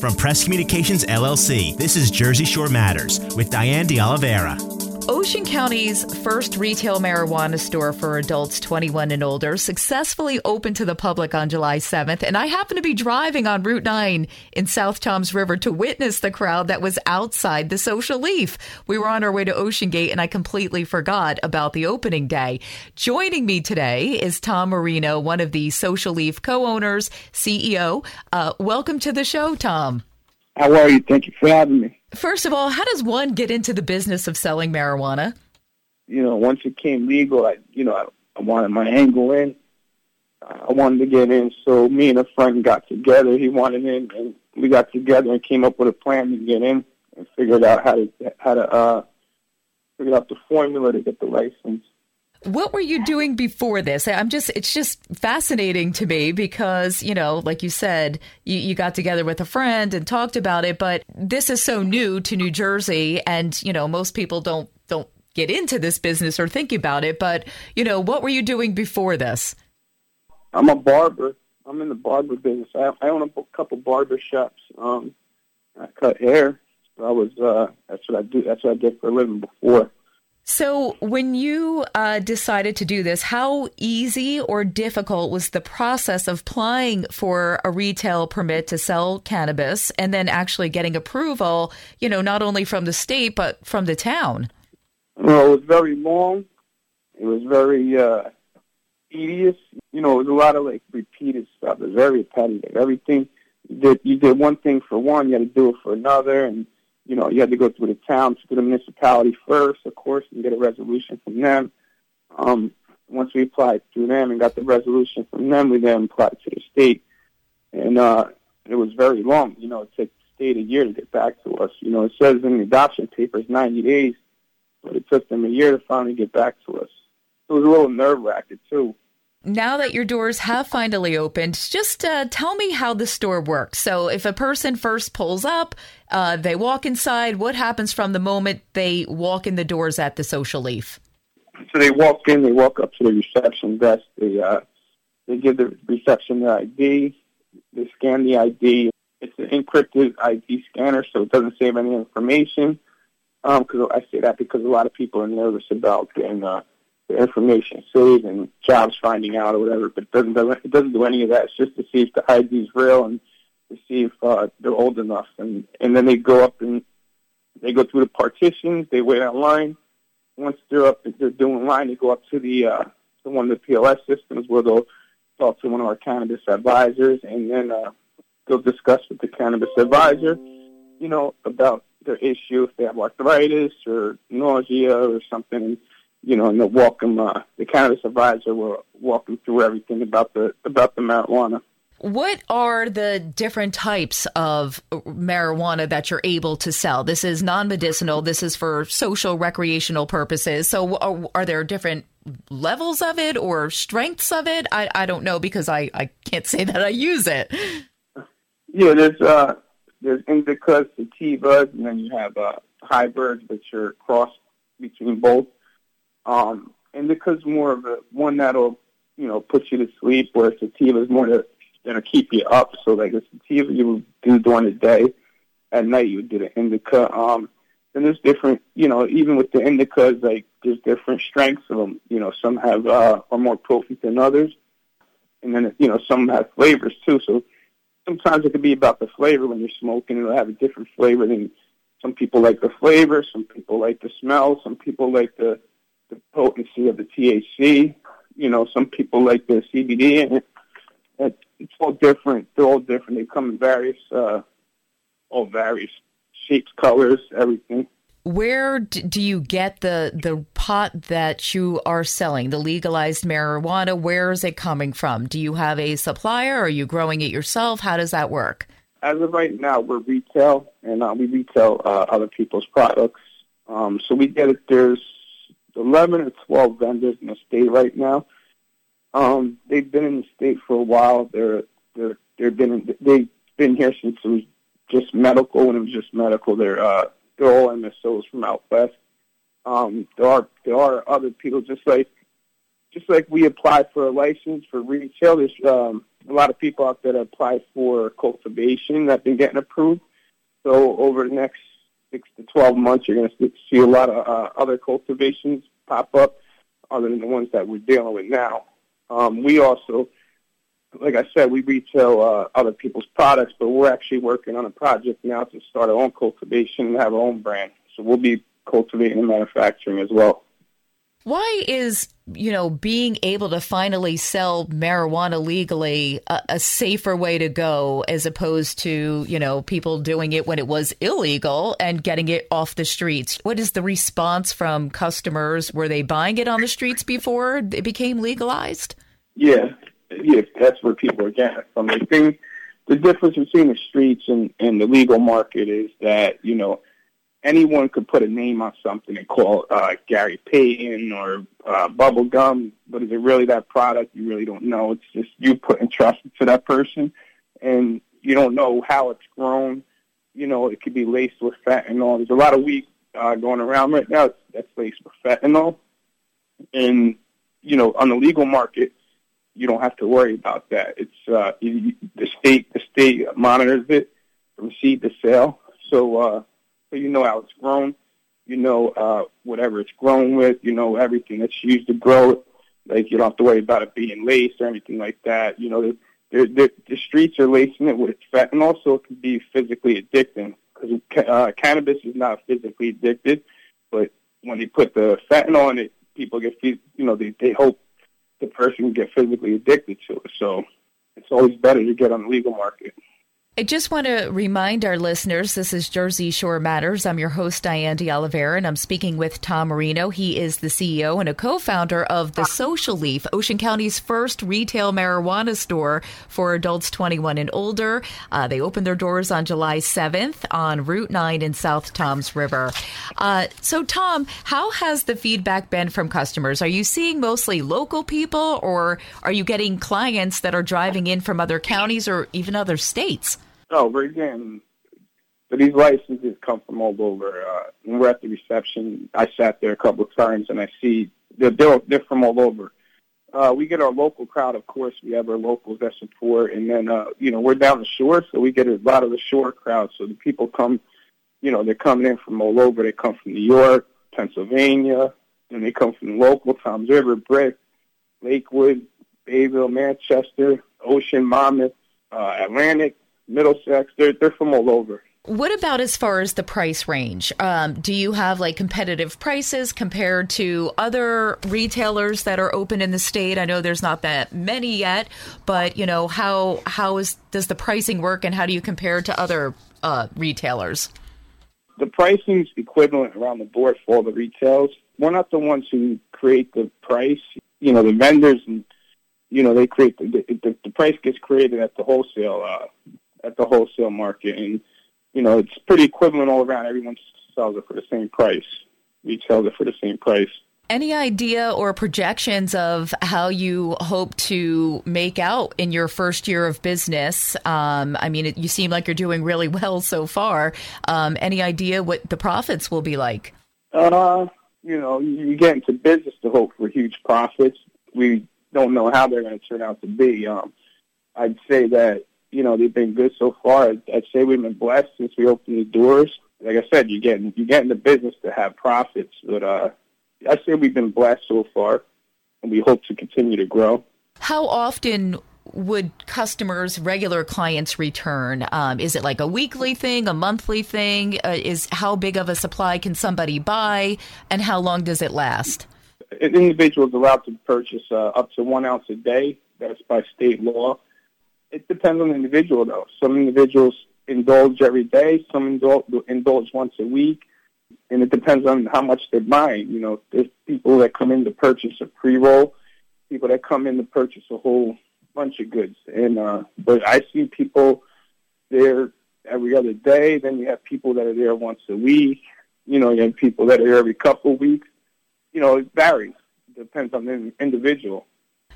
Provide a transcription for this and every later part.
From Press Communications LLC, this is Jersey Shore Matters with Diane De Oliveira. Ocean County's first retail marijuana store for adults 21 and older successfully opened to the public on July 7th. And I happened to be driving on Route 9 in South Toms River to witness the crowd that was outside the social leaf. We were on our way to Ocean Gate and I completely forgot about the opening day. Joining me today is Tom Marino, one of the Social Leaf co owners, CEO. Uh, welcome to the show, Tom. How are you? Thank you for having me. First of all, how does one get into the business of selling marijuana? You know, once it came legal, I, you know, I, I wanted my angle in. I wanted to get in, so me and a friend got together. He wanted in, and we got together and came up with a plan to get in and figured out how to how to uh, figure out the formula to get the license. What were you doing before this? I'm just, it's just fascinating to me because, you know, like you said, you, you got together with a friend and talked about it, but this is so new to New Jersey and, you know, most people don't, don't get into this business or think about it. But, you know, what were you doing before this? I'm a barber. I'm in the barber business. I, I own a couple barber shops. Um, I cut hair. So I was, uh, that's what I do. That's what I did for a living before. So, when you uh, decided to do this, how easy or difficult was the process of applying for a retail permit to sell cannabis and then actually getting approval, you know, not only from the state, but from the town? Well, it was very long. It was very uh, tedious. You know, it was a lot of like repeated stuff. It was very repetitive. Everything did, you did one thing for one, you had to do it for another, and you know, you had to go through the town, to the municipality first, of course, and get a resolution from them. Um, once we applied through them and got the resolution from them, we then applied to the state. And uh, it was very long. You know, it took the state a year to get back to us. You know, it says in the adoption papers 90 days, but it took them a year to finally get back to us. It was a little nerve-wracking, too now that your doors have finally opened, just uh, tell me how the store works. So, if a person first pulls up, uh, they walk inside, what happens from the moment they walk in the doors at the Social Leaf? So they walk in, they walk up to the reception desk, they uh, they give the reception their ID, they scan the ID. It's an encrypted ID scanner, so it doesn't save any information. Because um, I say that because a lot of people are nervous about getting uh, information saved and jobs finding out or whatever, but it doesn't do, it doesn't do any of that. It's just to see if the ID is real and to see if uh, they're old enough, and and then they go up and they go through the partitions. They wait online. Once they're up, they're doing line. They go up to the uh, to one of the POS systems where they'll talk to one of our cannabis advisors, and then uh, they'll discuss with the cannabis advisor, you know, about their issue if they have arthritis or nausea or something you know, and they'll walk them. Uh, the cannabis advisor will walk them through everything about the about the marijuana. What are the different types of marijuana that you're able to sell? This is non medicinal. This is for social recreational purposes. So, are, are, there different levels of it or strengths of it? I, I don't know because I, I can't say that I use it. Yeah, there's uh, there's indicas, sativas, and then you have uh, hybrids, which are cross between both. Um, indica's more of a one that'll you know put you to sleep, where sativa is more to gonna keep you up. So like a sativa you do during the day, at night you would do the indica. Um, and there's different, you know, even with the indicas, like there's different strengths of them. You know, some have uh, are more potent than others, and then you know some have flavors too. So sometimes it could be about the flavor when you're smoking. It'll have a different flavor than some people like the flavor. Some people like the smell. Some people like the the potency of the THC. You know, some people like the CBD, and it, it's all different. They're all different. They come in various, uh, all various shapes, colors, everything. Where do you get the the pot that you are selling, the legalized marijuana? Where is it coming from? Do you have a supplier? Are you growing it yourself? How does that work? As of right now, we're retail, and uh, we retail uh, other people's products. Um, so we get it. There's 11 or 12 vendors in the state right now. Um, they've been in the state for a while. They're they're they've been in, they've been here since it was just medical. When it was just medical, they're uh, they're all MSOs from out west. Um, there are there are other people just like just like we apply for a license for retail, there's um, a lot of people out there that apply for cultivation that have been getting approved. So over the next six to 12 months, you're going to see a lot of uh, other cultivations pop up other than the ones that we're dealing with now. Um, we also, like I said, we retail uh, other people's products, but we're actually working on a project now to start our own cultivation and have our own brand. So we'll be cultivating and manufacturing as well. Why is, you know, being able to finally sell marijuana legally a, a, safer way to go as opposed to, you know, people doing it when it was illegal and getting it off the streets? What is the response from customers? Were they buying it on the streets before it became legalized? Yeah, yeah, that's where people are getting from. The thing, the difference between the streets and, and the legal market is that, you know, anyone could put a name on something and call uh, Gary Payton or uh, Bubble Gum, but is it really that product? You really don't know. It's just you putting trust into that person, and you don't know how it's grown. You know, it could be laced with fentanyl. There's a lot of weed uh, going around right now that's laced with fentanyl, and you know, on the legal market, you don't have to worry about that. It's uh, the state. The state monitors it from seed to sale. So uh, so you know how it's grown. You know uh, whatever it's grown with. You know everything that's used to grow it. Like you don't have to worry about it being laced or anything like that. You know the the, streets are lacing it with fentanyl, so it can be physically addicting. Because uh, cannabis is not physically addicted, but when they put the fentanyl in it, people get you know they they hope the person get physically addicted to it. So it's always better to get on the legal market. I just want to remind our listeners this is Jersey Shore Matters. I'm your host, Diane de Oliveira, and I'm speaking with Tom Marino. He is the CEO and a co founder of The Social Leaf, Ocean County's first retail marijuana store for adults 21 and older. Uh, they opened their doors on July 7th on Route 9 in South Toms River. Uh, so, Tom, how has the feedback been from customers? Are you seeing mostly local people, or are you getting clients that are driving in from other counties or even other states? No, we're getting. But these licenses come from all over. Uh, when we're at the reception, I sat there a couple of times and I see they're they're, they're from all over. Uh, we get our local crowd, of course. We have our locals that support, and then uh, you know we're down the shore, so we get a lot of the shore crowd. So the people come, you know, they're coming in from all over. They come from New York, Pennsylvania, and they come from the local Toms River, Brick, Lakewood, Bayville, Manchester, Ocean, Monmouth, uh, Atlantic, Middlesex. They're they're from all over. What about as far as the price range? Um, do you have like competitive prices compared to other retailers that are open in the state? I know there's not that many yet, but you know how how is does the pricing work, and how do you compare to other uh, retailers? The pricing is equivalent around the board for all the retails. We're not the ones who create the price. You know, the vendors and you know they create the the, the price gets created at the wholesale uh, at the wholesale market, and you know it's pretty equivalent all around. Everyone sells it for the same price. We sell it for the same price. Any idea or projections of how you hope to make out in your first year of business? Um, I mean, it, you seem like you're doing really well so far. Um, any idea what the profits will be like? Uh, you know, you get into business to hope for huge profits. We don't know how they're going to turn out to be. Um, I'd say that you know, they've been good so far. I'd say we've been blessed since we opened the doors. Like I said, you get you get in the business to have profits, but uh, I say we've been blessed so far, and we hope to continue to grow. How often would customers, regular clients, return? Um, is it like a weekly thing, a monthly thing? Uh, is how big of a supply can somebody buy, and how long does it last? An individual is allowed to purchase uh, up to one ounce a day. That's by state law it depends on the individual, though. Some individuals indulge every day. Some indulge, indulge once a week, and it depends on how much they're buying. You know, there's people that come in to purchase a pre-roll, people that come in to purchase a whole bunch of goods, and uh, but I see people there every other day. Then you have people that are there once a week. You know, you have people that are there every couple of weeks. You know, it varies. It depends on the individual.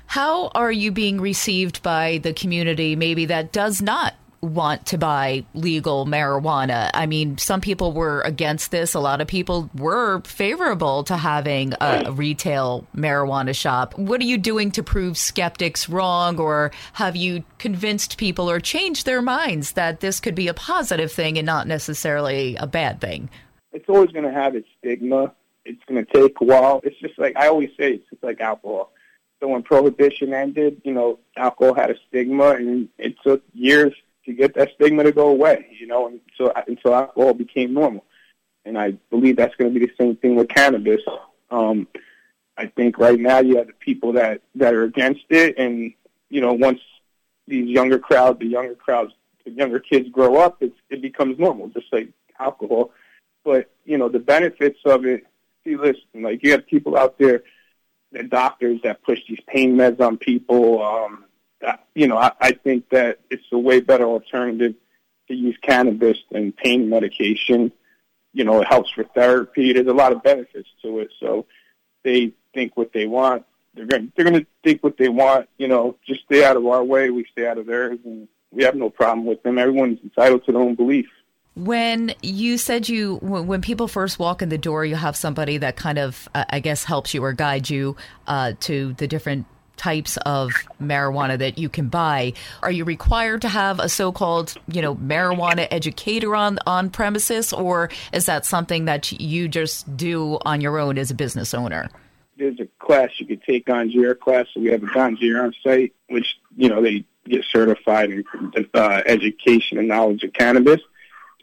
How are you being received by the community, maybe that does not want to buy legal marijuana? I mean, some people were against this. A lot of people were favorable to having a retail marijuana shop. What are you doing to prove skeptics wrong, or have you convinced people or changed their minds that this could be a positive thing and not necessarily a bad thing? It's always going to have its stigma. It's going to take a while. It's just like I always say, it's just like alcohol so when prohibition ended, you know, alcohol had a stigma, and it took years to get that stigma to go away. You know, until until alcohol became normal. And I believe that's going to be the same thing with cannabis. Um, I think right now you have the people that that are against it, and you know, once these younger crowds, the younger crowds, the younger kids grow up, it's, it becomes normal, just like alcohol. But you know, the benefits of it. See, listen, like you have people out there the doctors that push these pain meds on people. Um, you know, I, I think that it's a way better alternative to use cannabis than pain medication. You know, it helps for therapy. There's a lot of benefits to it. So they think what they want. They're going they're going to think what they want. You know, just stay out of our way. We stay out of theirs, and we have no problem with them. Everyone's entitled to their own belief. When you said you, when people first walk in the door, you have somebody that kind of, uh, I guess, helps you or guides you uh, to the different types of marijuana that you can buy. Are you required to have a so-called, you know, marijuana educator on on premises, or is that something that you just do on your own as a business owner? There's a class you could take Ganjier class. So we have a Ganjier on site, which you know they get certified in uh, education and knowledge of cannabis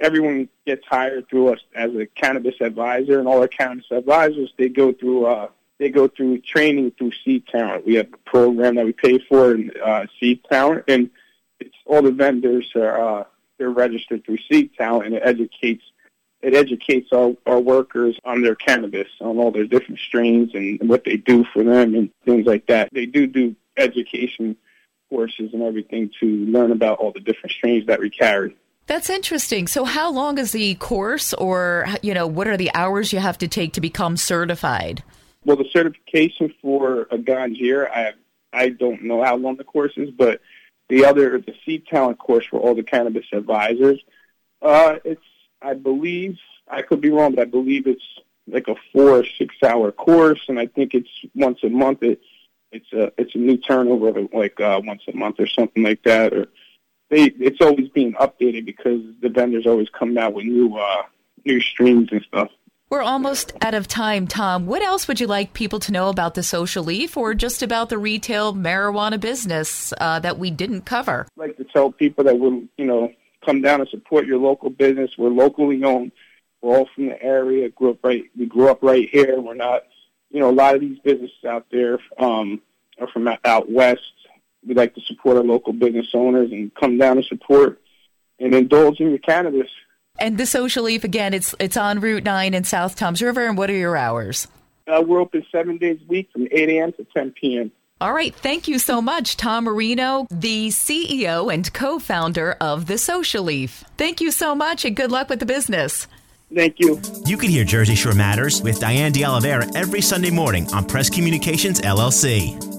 everyone gets hired through us as a cannabis advisor, and all our cannabis advisors they go through uh, they go through training through Seed Talent. We have a program that we pay for in uh, Seed Talent, and it's all the vendors are uh, they're registered through Seed Talent, and it educates it educates our, our workers on their cannabis, on all their different strains and what they do for them and things like that. They do do education courses and everything to learn about all the different strains that we carry. That's interesting. So, how long is the course, or you know, what are the hours you have to take to become certified? Well, the certification for a Ganjier, I I don't know how long the course is, but the other, the Seed Talent course for all the cannabis advisors, uh, it's I believe I could be wrong, but I believe it's like a four or six hour course, and I think it's once a month. It, it's a it's a new turnover, like uh, once a month or something like that, or they it's always being updated because the vendors always come out with new uh, new streams and stuff. We're almost out of time, Tom. What else would you like people to know about the Social Leaf or just about the retail marijuana business uh, that we didn't cover? I'd like to tell people that we're, you know, come down and support your local business. We're locally owned. We're all from the area. Grew up right. We grew up right here. We're not, you know, a lot of these businesses out there um, are from out west we like to support our local business owners and come down and support and indulge in your cannabis. And the Social Leaf again, it's it's on Route Nine in South Toms River. And what are your hours? Uh, we're open seven days a week from 8 a.m. to 10 p.m. All right. Thank you so much, Tom Marino, the CEO and co founder of The Social Leaf. Thank you so much and good luck with the business. Thank you. You can hear Jersey Shore Matters with Diane De Oliveira every Sunday morning on Press Communications LLC.